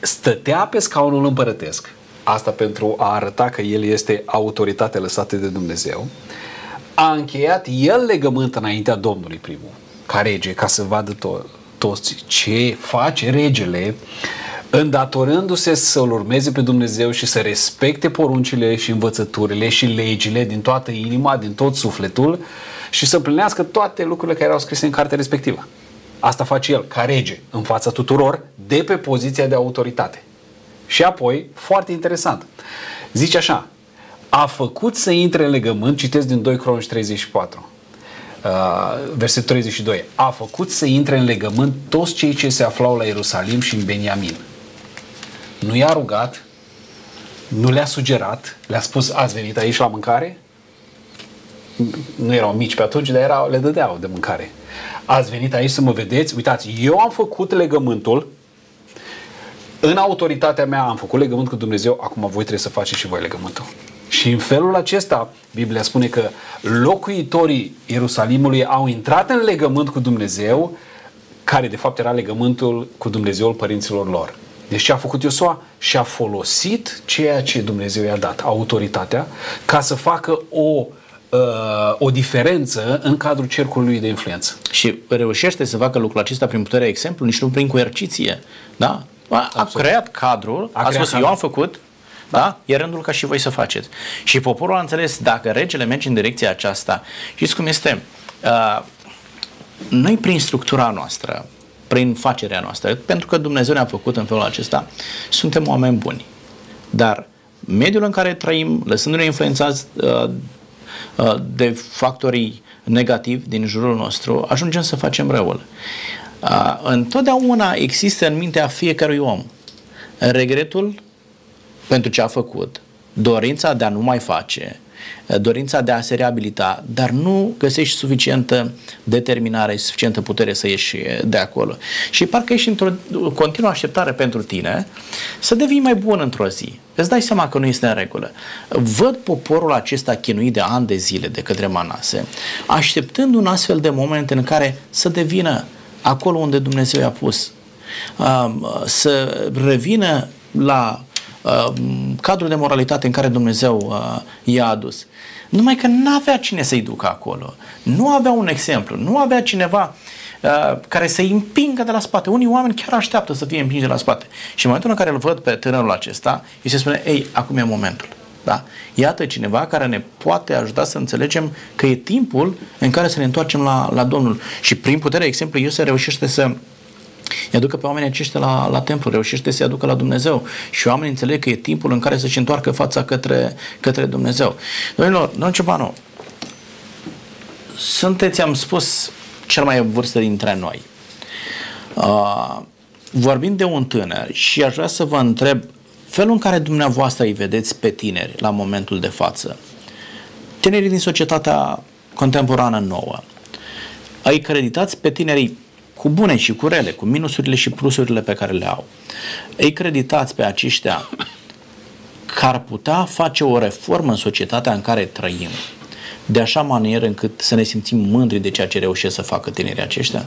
stătea pe scaunul împărătesc. Asta pentru a arăta că el este autoritatea lăsată de Dumnezeu. A încheiat el legământ înaintea Domnului primul, ca rege, ca să vadă to- toți ce face regele îndatorându-se să-L urmeze pe Dumnezeu și să respecte poruncile și învățăturile și legile din toată inima, din tot sufletul și să împlinească toate lucrurile care erau scrise în cartea respectivă. Asta face el, ca rege, în fața tuturor, de pe poziția de autoritate. Și apoi, foarte interesant, zice așa, a făcut să intre în legământ, citesc din 2 Cronici 34, uh, versetul 32, a făcut să intre în legământ toți cei ce se aflau la Ierusalim și în Beniamin nu i-a rugat, nu le-a sugerat, le-a spus, ați venit aici la mâncare? Nu erau mici pe atunci, dar erau, le dădeau de mâncare. Ați venit aici să mă vedeți? Uitați, eu am făcut legământul, în autoritatea mea am făcut legământ cu Dumnezeu, acum voi trebuie să faceți și voi legământul. Și în felul acesta, Biblia spune că locuitorii Ierusalimului au intrat în legământ cu Dumnezeu care de fapt era legământul cu Dumnezeul părinților lor. Deci ce a făcut Iosua? Și-a folosit ceea ce Dumnezeu i-a dat, autoritatea, ca să facă o, uh, o diferență în cadrul cercului de influență. Și reușește să facă lucrul acesta prin puterea exemplu, nici nu prin coerciție. Da? A, a creat cadrul, a, a creat spus, cadrul. eu am făcut, da. da? E rândul ca și voi să faceți. Și poporul a înțeles, dacă regele merge în direcția aceasta, știți cum este? Uh, noi prin structura noastră, prin facerea noastră, pentru că Dumnezeu ne-a făcut în felul acesta, suntem oameni buni. Dar mediul în care trăim, lăsându-ne influențați uh, uh, de factorii negativi din jurul nostru, ajungem să facem răul. Uh, întotdeauna există în mintea fiecărui om regretul pentru ce a făcut, dorința de a nu mai face, dorința de a se reabilita, dar nu găsești suficientă determinare, suficientă putere să ieși de acolo. Și parcă ești într-o continuă așteptare pentru tine să devii mai bun într-o zi. Îți dai seama că nu este în regulă. Văd poporul acesta chinuit de ani de zile de către Manase, așteptând un astfel de moment în care să devină acolo unde Dumnezeu i-a pus. Să revină la uh, cadrul de moralitate în care Dumnezeu uh, i-a adus. Numai că nu avea cine să-i ducă acolo. Nu avea un exemplu. Nu avea cineva uh, care să-i împingă de la spate. Unii oameni chiar așteaptă să fie împinși de la spate. Și în momentul în care îl văd pe tânărul acesta, îi se spune, ei, acum e momentul. Da? Iată cineva care ne poate ajuta să înțelegem că e timpul în care să ne întoarcem la, la Domnul. Și prin puterea exemplu, se reușește să îi aducă pe oamenii aceștia la, la templu, reușește să-i aducă la Dumnezeu. Și oamenii înțeleg că e timpul în care să-și întoarcă fața către, către Dumnezeu. Domnilor, domnul Ciobanu, sunteți, am spus, cel mai vârstă dintre noi. Uh, vorbim de un tânăr și aș vrea să vă întreb felul în care dumneavoastră îi vedeți pe tineri la momentul de față. Tinerii din societatea contemporană nouă. Îi creditați pe tinerii cu bune și cu rele, cu minusurile și plusurile pe care le au. Ei creditați pe aceștia că ar putea face o reformă în societatea în care trăim, de așa manieră încât să ne simțim mândri de ceea ce reușesc să facă tinerii aceștia?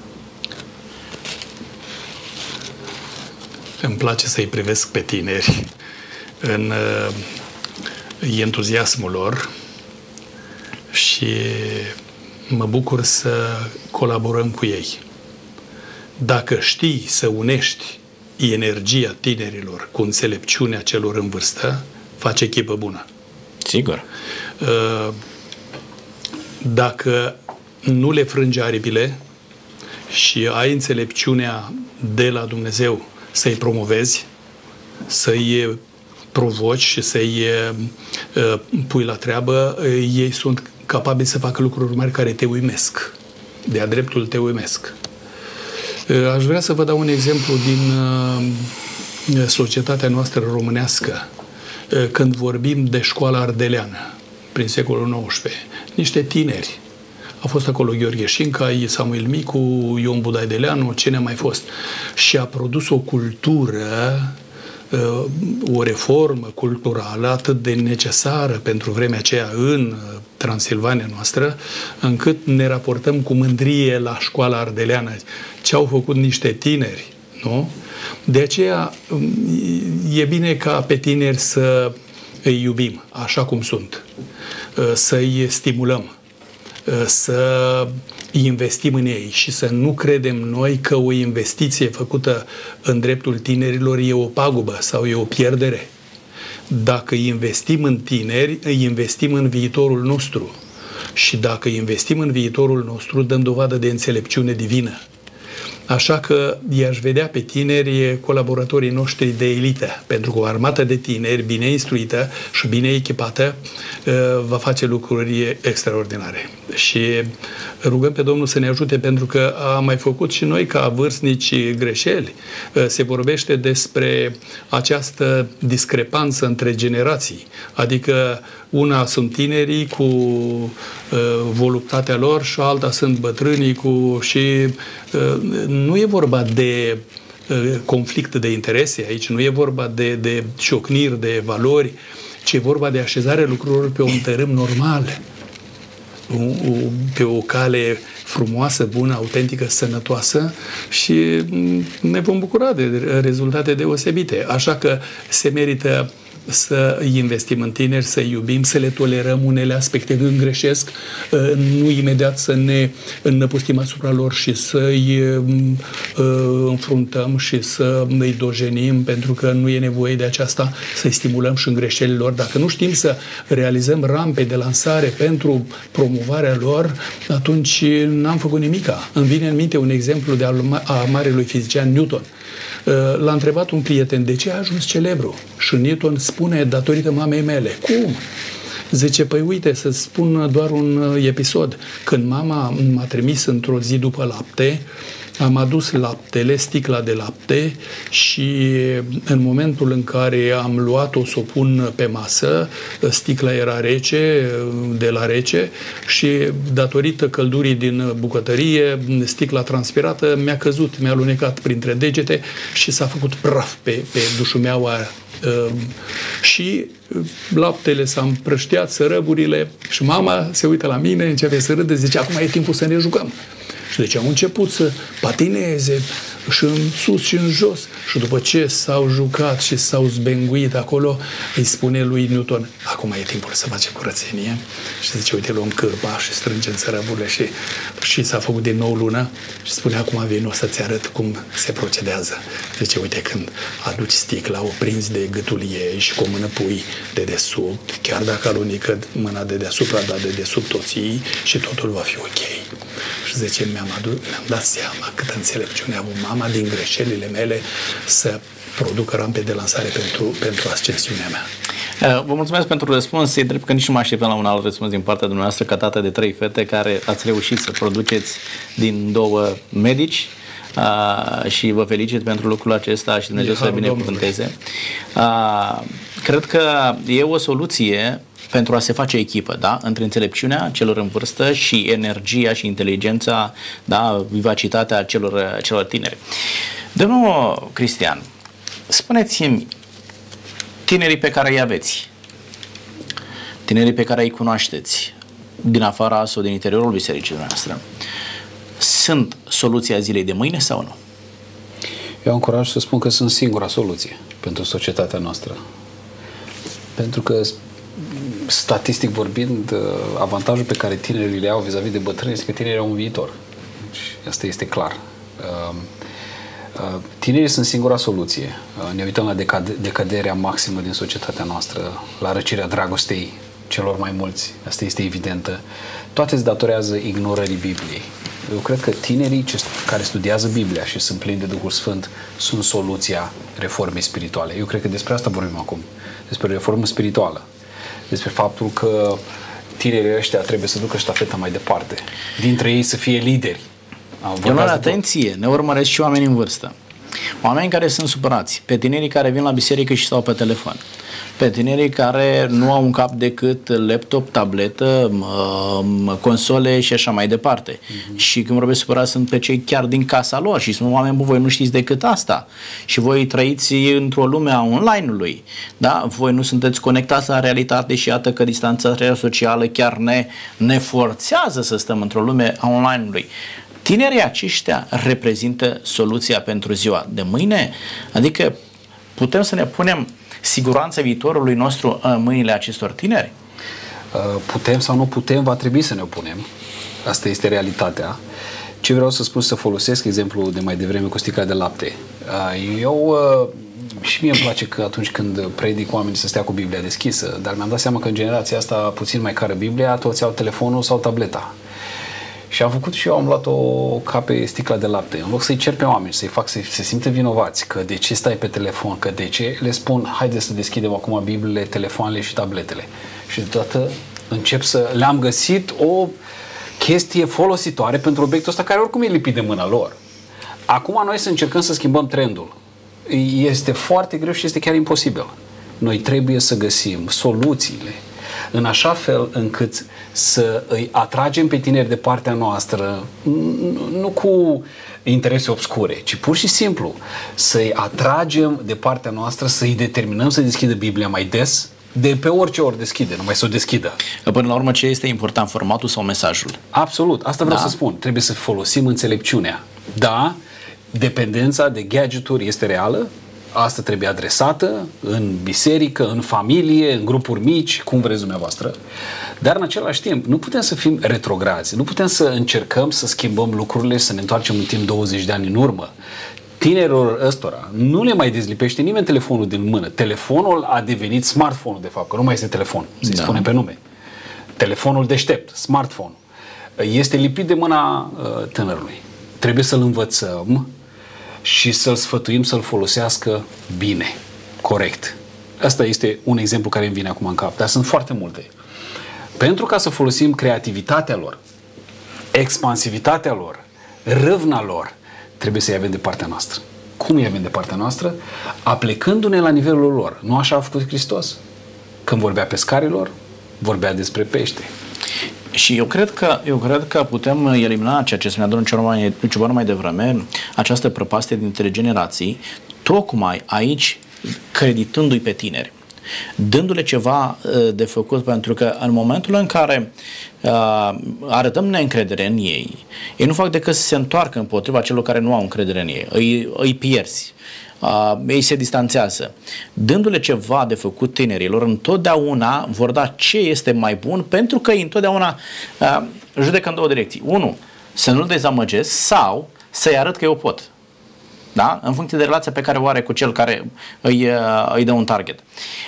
Îmi place să-i privesc pe tineri în uh, entuziasmul lor și mă bucur să colaborăm cu ei. Dacă știi să unești energia tinerilor cu înțelepciunea celor în vârstă, faci echipă bună. Sigur. Uh, dacă nu le frângi aripile și ai înțelepciunea de la Dumnezeu să-i promovezi, să-i provoci și să-i uh, pui la treabă, uh, ei sunt capabili să facă lucruri mari care te uimesc. De-a dreptul te uimesc. Eh, aș vrea să vă dau un exemplu din eh, societatea noastră românească, eh, când vorbim de școala ardeleană, prin secolul XIX. Niște tineri. A fost acolo Gheorghe Șinca, Samuel Micu, Ion Budaideleanu, cine a mai fost. Și a produs o cultură o reformă culturală atât de necesară pentru vremea aceea în Transilvania noastră, încât ne raportăm cu mândrie la școala ardeleană ce au făcut niște tineri, nu? De aceea e bine ca pe tineri să îi iubim așa cum sunt, să-i stimulăm, să investim în ei și să nu credem noi că o investiție făcută în dreptul tinerilor e o pagubă sau e o pierdere. Dacă investim în tineri, îi investim în viitorul nostru. Și dacă investim în viitorul nostru, dăm dovadă de înțelepciune divină. Așa că i-aș vedea pe tineri colaboratorii noștri de elită, pentru că o armată de tineri bine instruită și bine echipată uh, va face lucruri extraordinare. Și rugăm pe Domnul să ne ajute pentru că am mai făcut și noi ca vârstnici greșeli. Uh, se vorbește despre această discrepanță între generații, adică una sunt tinerii cu uh, voluptatea lor și alta sunt bătrânii cu și uh, nu e vorba de uh, conflict de interese aici, nu e vorba de, de ciocniri, de valori, ci e vorba de așezare lucrurilor pe un tărâm normal. pe o cale frumoasă, bună, autentică, sănătoasă și mm, ne vom bucura de rezultate deosebite. Așa că se merită să investim în tineri, să iubim, să le tolerăm unele aspecte când greșesc, uh, nu imediat să ne înnăpustim asupra lor și să-i uh, înfruntăm și să îi dojenim, pentru că nu e nevoie de aceasta, să-i stimulăm și în greșelile lor. Dacă nu știm să realizăm rampe de lansare pentru promovarea lor, atunci n-am făcut nimica. Îmi vine în minte un exemplu de a marelui fizician Newton Uh, l-a întrebat un prieten de ce a ajuns celebru și Newton spune datorită mamei mele. Cum? Zice, păi uite, să spun doar un uh, episod. Când mama m-a trimis într-o zi după lapte, am adus laptele, sticla de lapte și în momentul în care am luat-o să o pun pe masă, sticla era rece, de la rece și datorită căldurii din bucătărie, sticla transpirată mi-a căzut, mi-a alunecat printre degete și s-a făcut praf pe, pe dușumeaua uh, și laptele s-a împrășteat, sărăburile și mama se uită la mine, începe să râde, zice, acum e timpul să ne jucăm. Și deci au început să patineze și în sus și în jos. Și după ce s-au jucat și s-au zbenguit acolo, îi spune lui Newton, acum e timpul să facem curățenie. Și zice, uite, luăm cârpa și strângem țărăburile și, și s-a făcut din nou lună și spune, acum vin o să-ți arăt cum se procedează. Zice, uite, când aduci sticla, o prinzi de gâtul ei și cu o mână pui de desubt, chiar dacă alunică mâna de deasupra, dar de desubt toții și totul va fi ok. Și zice, mi-am, adu- mi-am dat seama câtă înțelepciune a avut mama din greșelile mele să producă rampe de lansare pentru, pentru ascensiunea mea. Uh, vă mulțumesc pentru răspuns. E drept că nici nu mă așteptam la un alt răspuns din partea dumneavoastră ca tată de trei fete care ați reușit să produceți din două medici. Uh, și vă felicit pentru lucrul acesta și Dumnezeu să binecuvânteze. Uh, cred că e o soluție pentru a se face echipă, da? Între înțelepciunea celor în vârstă și energia și inteligența, da? Vivacitatea celor, celor tineri. Domnul Cristian, spuneți-mi, tinerii pe care îi aveți, tinerii pe care îi cunoașteți, din afara sau din interiorul bisericii noastre, sunt soluția zilei de mâine sau nu? Eu am curaj să spun că sunt singura soluție pentru societatea noastră. Pentru că statistic vorbind, uh, avantajul pe care tinerii le au vis-a-vis de bătrâni este că tinerii au un viitor. Deci, asta este clar. Um, uh, tinerii sunt singura soluție. Uh, ne uităm la decad- decăderea maximă din societatea noastră, la răcirea dragostei celor mai mulți. Asta este evidentă. Toate se datorează ignorării Bibliei. Eu cred că tinerii ce, care studiază Biblia și sunt plini de Duhul Sfânt sunt soluția reformei spirituale. Eu cred că despre asta vorbim acum. Despre reformă spirituală despre faptul că tinerii ăștia trebuie să ducă ștafeta mai departe. Dintre ei să fie lideri. Eu atenție, ne urmăresc și oameni în vârstă. Oameni care sunt supărați, pe tinerii care vin la biserică și stau pe telefon, pe tinerii care nu au un cap decât laptop, tabletă, console și așa mai departe. Mm-hmm. Și când vorbesc supărați sunt pe cei chiar din casa lor și sunt oameni, bă, voi nu știți decât asta. Și voi trăiți într-o lume a online-ului. Da? Voi nu sunteți conectați la realitate și iată că distanța socială chiar ne, ne forțează să stăm într-o lume a online-ului. Tinerii aceștia reprezintă soluția pentru ziua de mâine? Adică putem să ne punem siguranța viitorului nostru în mâinile acestor tineri? Uh, putem sau nu putem, va trebui să ne opunem. Asta este realitatea. Ce vreau să spun, să folosesc exemplul de mai devreme cu sticla de lapte. Uh, eu uh, și mie îmi place că atunci când predic oamenii să stea cu Biblia deschisă, dar mi-am dat seama că în generația asta puțin mai care Biblia, toți au telefonul sau tableta. Și am făcut și eu, am luat-o ca pe sticla de lapte. În loc să-i cer pe oameni, să-i fac să se simte vinovați, că de ce stai pe telefon, că de ce, le spun, haide să deschidem acum Bibliile, telefoanele și tabletele. Și deodată încep să le-am găsit o chestie folositoare pentru obiectul ăsta care oricum e lipit de mâna lor. Acum noi să încercăm să schimbăm trendul. Este foarte greu și este chiar imposibil. Noi trebuie să găsim soluțiile în așa fel încât să îi atragem pe tineri de partea noastră, nu cu interese obscure, ci pur și simplu să-i atragem de partea noastră, să-i determinăm să deschidă Biblia mai des, de pe orice ori deschide, numai să o deschidă. Până la urmă, ce este important, formatul sau mesajul? Absolut, asta vreau Da. să spun. Trebuie să folosim înțelepciunea. Da, dependența de gadgeturi este reală, asta trebuie adresată în biserică, în familie, în grupuri mici, cum vreți dumneavoastră. Dar în același timp, nu putem să fim retrograzi, nu putem să încercăm să schimbăm lucrurile, să ne întoarcem în timp 20 de ani în urmă. Tinerilor ăstora nu le mai dezlipește nimeni telefonul din mână. Telefonul a devenit smartphone de fapt, că nu mai este telefon, să-i Da. spunem pe nume. Telefonul deștept, smartphone, este lipit de mâna uh, tânărului. Trebuie să-l învățăm și să-l sfătuim să-l folosească bine, corect. Asta este un exemplu care îmi vine acum în cap, dar sunt foarte multe. Pentru ca să folosim creativitatea lor, expansivitatea lor, râvna lor, trebuie să-i avem de partea noastră. Cum îi avem de partea noastră? Aplecându-ne la nivelul lor. Nu așa a făcut Hristos. Când vorbea pescarilor, vorbea despre pește. Și eu cred că, eu cred că putem elimina ceea ce spunea domnul Ciobanu mai, Ciobanu mai devreme, această prăpastie dintre generații, tocmai aici creditându-i pe tineri dându-le ceva uh, de făcut, pentru că în momentul în care uh, arătăm neîncredere în ei, ei nu fac decât să se întoarcă împotriva celor care nu au încredere în ei, îi, îi pierzi. Uh, ei se distanțează. Dându-le ceva de făcut tinerilor, întotdeauna vor da ce este mai bun, pentru că ei întotdeauna uh, judecă în două direcții. Unu, să nu-l dezamăgesc sau să-i arăt că eu pot. Da? În funcție de relația pe care o are cu cel care îi, uh, îi dă un target.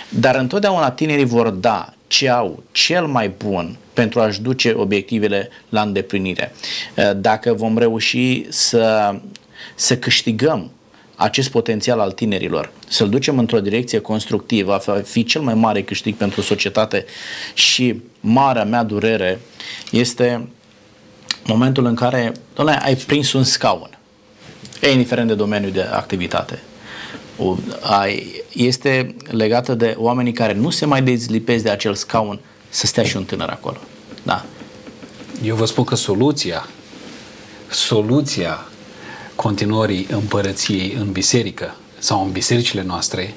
Dar întotdeauna tinerii vor da ce au cel mai bun pentru a-și duce obiectivele la îndeplinire. Uh, Dacă vom reuși să, să câștigăm acest potențial al tinerilor, să-l ducem într-o direcție constructivă, va fi cel mai mare câștig pentru societate și marea mea durere este momentul în care, doamne, ai prins un scaun e indiferent de domeniul de activitate. O, ai, este legată de oamenii care nu se mai dezlipesc de acel scaun să stea și un tânăr acolo. Da. Eu vă spun că soluția, soluția continuării împărăției în biserică sau în bisericile noastre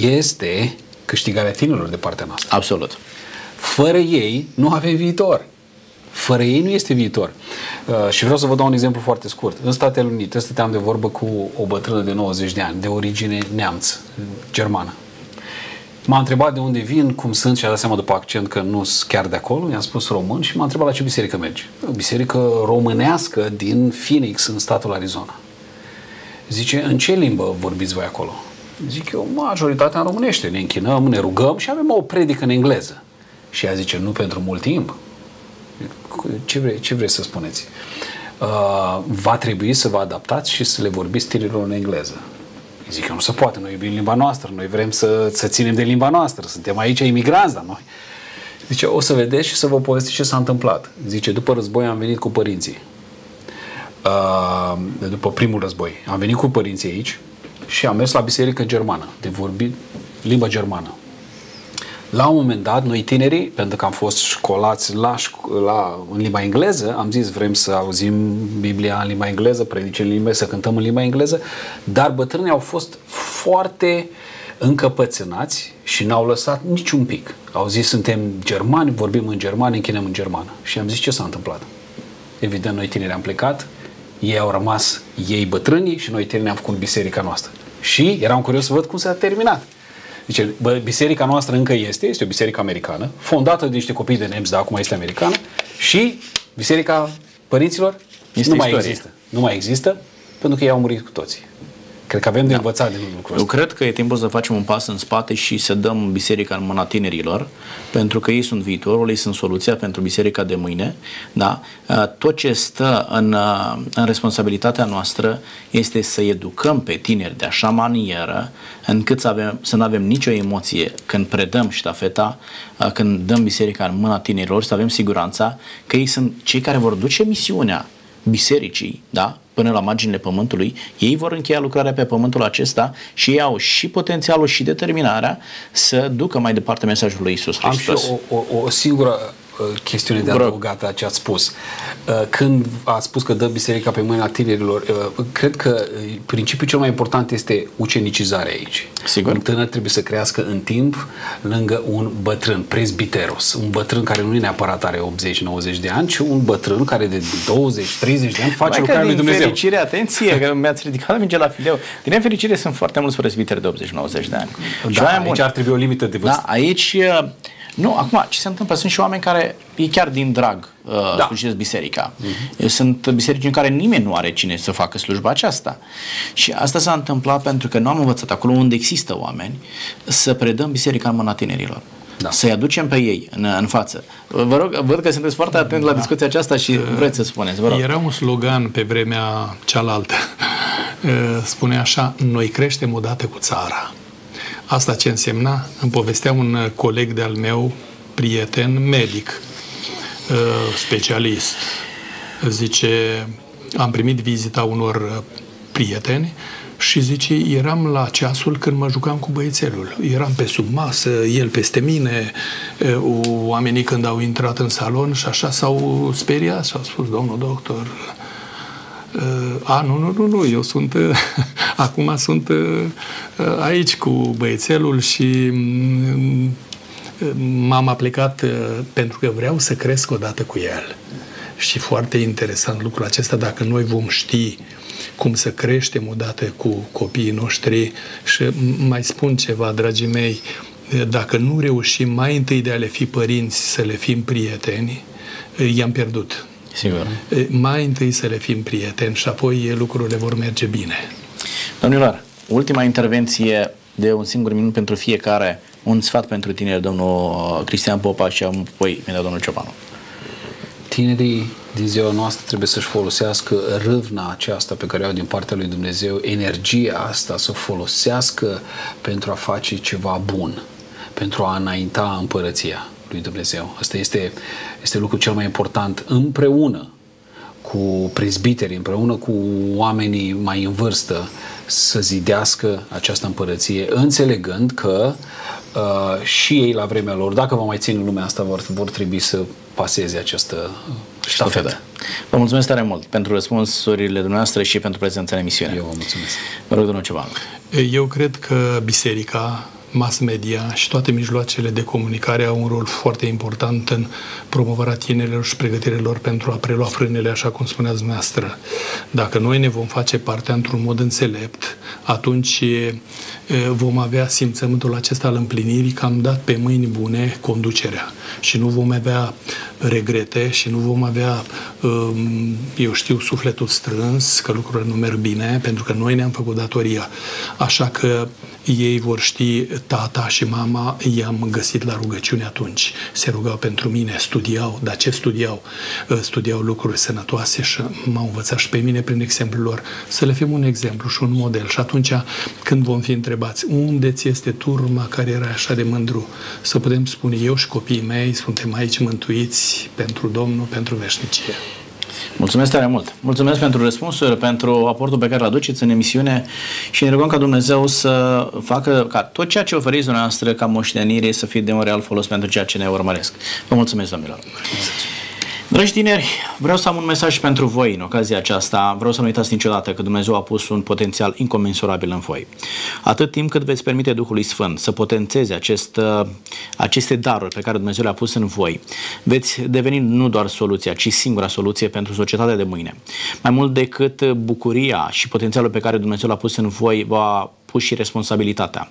este câștigarea tinerilor de partea noastră. Absolut. Fără ei nu avem viitor. Fără ei nu este viitor. Uh, și vreau să vă dau un exemplu foarte scurt. În Statele Unite stăteam de vorbă cu o bătrână de 90 de ani, de origine neamț, germană. M-a întrebat de unde vin, cum sunt și a dat seama după accent că nu sunt chiar de acolo. I-am spus român și m-a întrebat la ce biserică merge. O biserică românească din Phoenix, în statul Arizona. Zice, în ce limbă vorbiți voi acolo? Zic eu, majoritatea în românește. Ne închinăm, ne rugăm și avem o predică în engleză. Și ea zice, nu pentru mult timp. Ce vrei, ce vrei să spuneți? Uh, va trebui să vă adaptați și să le vorbiți tinerilor în engleză. Zic eu, nu se poate, noi iubim limba noastră, noi vrem să, să ținem de limba noastră, suntem aici imigranți, dar noi. Zice, o să vedeți și să vă povestiți ce s-a întâmplat. Zice, după război am venit cu părinții. Uh, după primul război. Am venit cu părinții aici și am mers la biserică germană, de vorbit limba germană. La un moment dat, noi tinerii, pentru că am fost școlați la, șco- la, în limba engleză, am zis vrem să auzim Biblia în limba engleză, predice în limba, să cântăm în limba engleză, dar bătrânii au fost foarte încăpățânați și n-au lăsat niciun pic. Au zis suntem germani, vorbim în germană, închinăm în germană. Și am zis ce s-a întâmplat. Evident, noi tineri am plecat, ei au rămas ei bătrânii și noi tineri am făcut biserica noastră. Și eram curios să văd cum s-a terminat. Zice, bă, biserica noastră încă este, este o biserică americană, fondată de niște copii de nemți, dar acum este americană, și biserica părinților Este nu mai istorie. există. Nu mai există, pentru că ei au murit cu toții. Cred că avem de învățat din lucrul Eu ăsta. cred că e timpul să facem un pas în spate și să dăm biserica în mâna tinerilor, pentru că ei sunt viitorul, ei sunt soluția pentru biserica de mâine. Da? Uh, Tot ce stă în, uh, în responsabilitatea noastră este să educăm pe tineri de așa manieră încât să, avem, să nu avem nicio emoție când predăm ștafeta, uh, când dăm biserica în mâna tinerilor, să avem siguranța că ei sunt cei care vor duce misiunea bisericii, da? Până la marginile pământului, ei vor încheia lucrarea pe pământul acesta și ei au și potențialul și determinarea să ducă mai departe mesajul lui Isus Am și Hristos. eu o, o, o singură uh, chestiune de adăugat la ce ați spus. Uh, când ați spus că dă biserica pe mâna tinerilor, uh, cred că principiul cel mai important este ucenicizarea aici. Sigur. Un tânăr trebuie să crească în timp lângă un bătrân, presbiteros, un bătrân care nu e neapărat are 80-90 de ani, ci un bătrân care de 20-30 de ani face lucrarea lui Dumnezeu. fericire, atenție, (laughs) că mi-ați ridicat minge la fileu. Din nefericire sunt foarte mulți presbiteri de 80-90 de ani. Da, aici ar trebui o limită de vârstă. Da, aici nu, acum, ce se întâmplă? Sunt și oameni care e chiar din drag uh, da. slujesc biserica. Uh-huh. Sunt biserici în care nimeni nu are cine să facă slujba aceasta. Și asta s-a întâmplat pentru că nu am învățat acolo unde există oameni să predăm biserica în mâna tinerilor. Da. Să-i aducem pe ei în, în față. Vă rog, văd că sunteți foarte atent da. la discuția aceasta și vreți să spuneți. Vă rog. Era un slogan pe vremea cealaltă. (laughs) Spune așa, noi creștem odată cu țara. Asta ce însemna? Îmi povestea un coleg de-al meu, prieten, medic, uh, specialist. Zice, am primit vizita unor uh, prieteni și zice, eram la ceasul când mă jucam cu băiețelul. Eram pe sub masă, el peste mine, uh, oamenii când au intrat în salon și așa s-au speriat și au spus, domnul doctor, a, nu, nu, nu, nu, eu sunt, (laughs) acum sunt aici cu băiețelul și mm, m-am aplicat pentru că vreau să cresc odată cu el. Și foarte interesant lucrul acesta, dacă noi vom ști cum să creștem odată cu copiii noștri și mai spun ceva, dragii mei, dacă nu reușim mai întâi de a le fi părinți, să le fim prieteni, i-am pierdut. Sigur. Mai întâi să le fim prieteni și apoi lucrurile vor merge bine. Domnilor, ultima intervenție de un singur minut pentru fiecare, un sfat pentru tine, domnul Cristian Popa și apoi mi domnul Ciopanu. Tinerii din ziua noastră trebuie să-și folosească râvna aceasta pe care o au din partea lui Dumnezeu, energia asta să o folosească pentru a face ceva bun, pentru a înainta împărăția lui Dumnezeu. Asta este, este lucrul cel mai important împreună cu prezbiterii, împreună cu oamenii mai în vârstă, să zidească această împărăție, înțelegând că uh, și ei la vremea lor, dacă vă mai țin lumea asta, vor, vor trebui să paseze această ștafetă. Vă mulțumesc tare mult pentru răspunsurile dumneavoastră și pentru prezența în emisiune. Eu vă mulțumesc. Vă rog, domnul ceva. Eu cred că biserica mass media și toate mijloacele de comunicare au un rol foarte important în promovarea tinerilor și pregătirea lor pentru a prelua frânele, așa cum spuneați dumneavoastră. Dacă noi ne vom face partea într-un mod înțelept, atunci vom avea simțământul acesta al împlinirii că am dat pe mâini bune conducerea și nu vom avea regrete și nu vom avea, eu știu, sufletul strâns, că lucrurile nu merg bine, pentru că noi ne-am făcut datoria. Așa că ei vor ști, tata și mama i-am găsit la rugăciune atunci. Se rugau pentru mine, studiau, dar ce studiau? Studiau lucruri sănătoase și m-au învățat și pe mine prin exemplul lor să le fim un exemplu și un model. Și atunci când vom fi întrebați unde ți este turma care era așa de mândru, să putem spune eu și copiii mei suntem aici mântuiți pentru Domnul, pentru veșnicie. Mulțumesc tare mult! Mulțumesc pentru răspunsuri, pentru aportul pe care îl aduceți în emisiune și ne rugăm ca Dumnezeu să facă ca tot ceea ce oferiți dumneavoastră ca moștenire să fie de un real folos pentru ceea ce ne urmăresc. Vă mulțumesc, domnilor! Mulțumesc. Dragi tineri, vreau să am un mesaj pentru voi în ocazia aceasta. Vreau să nu uitați niciodată că Dumnezeu a pus un potențial incomensurabil în voi. Atât timp cât veți permite Duhului Sfânt să potențeze acest, uh, aceste daruri pe care Dumnezeu le-a pus în voi, veți deveni nu doar soluția, ci singura soluție pentru societatea de mâine. Mai mult decât bucuria și potențialul pe care Dumnezeu l-a pus în voi, va pus și responsabilitatea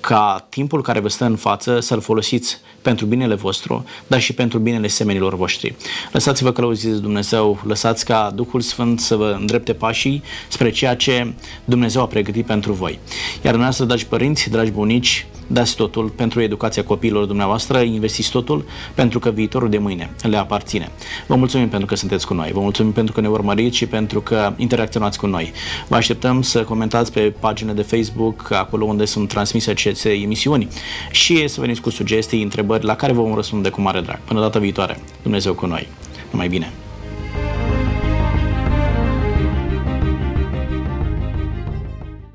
ca timpul care vă stă în față să-l folosiți pentru binele vostru, dar și pentru binele semenilor voștri. Lăsați-vă călăuziți Dumnezeu, lăsați ca Duhul Sfânt să vă îndrepte pașii spre ceea ce Dumnezeu a pregătit pentru voi. Iar dumneavoastră, dragi părinți, dragi bunici, dați totul pentru educația copiilor dumneavoastră, investiți totul pentru că viitorul de mâine le aparține. Vă mulțumim pentru că sunteți cu noi, vă mulțumim pentru că ne urmăriți și pentru că interacționați cu noi. Vă așteptăm să comentați pe pagina de Facebook, acolo unde sunt transmise aceste emisiuni și să veniți cu sugestii, întrebări la care vom răspunde cu mare drag. Până data viitoare, Dumnezeu cu noi. Numai bine!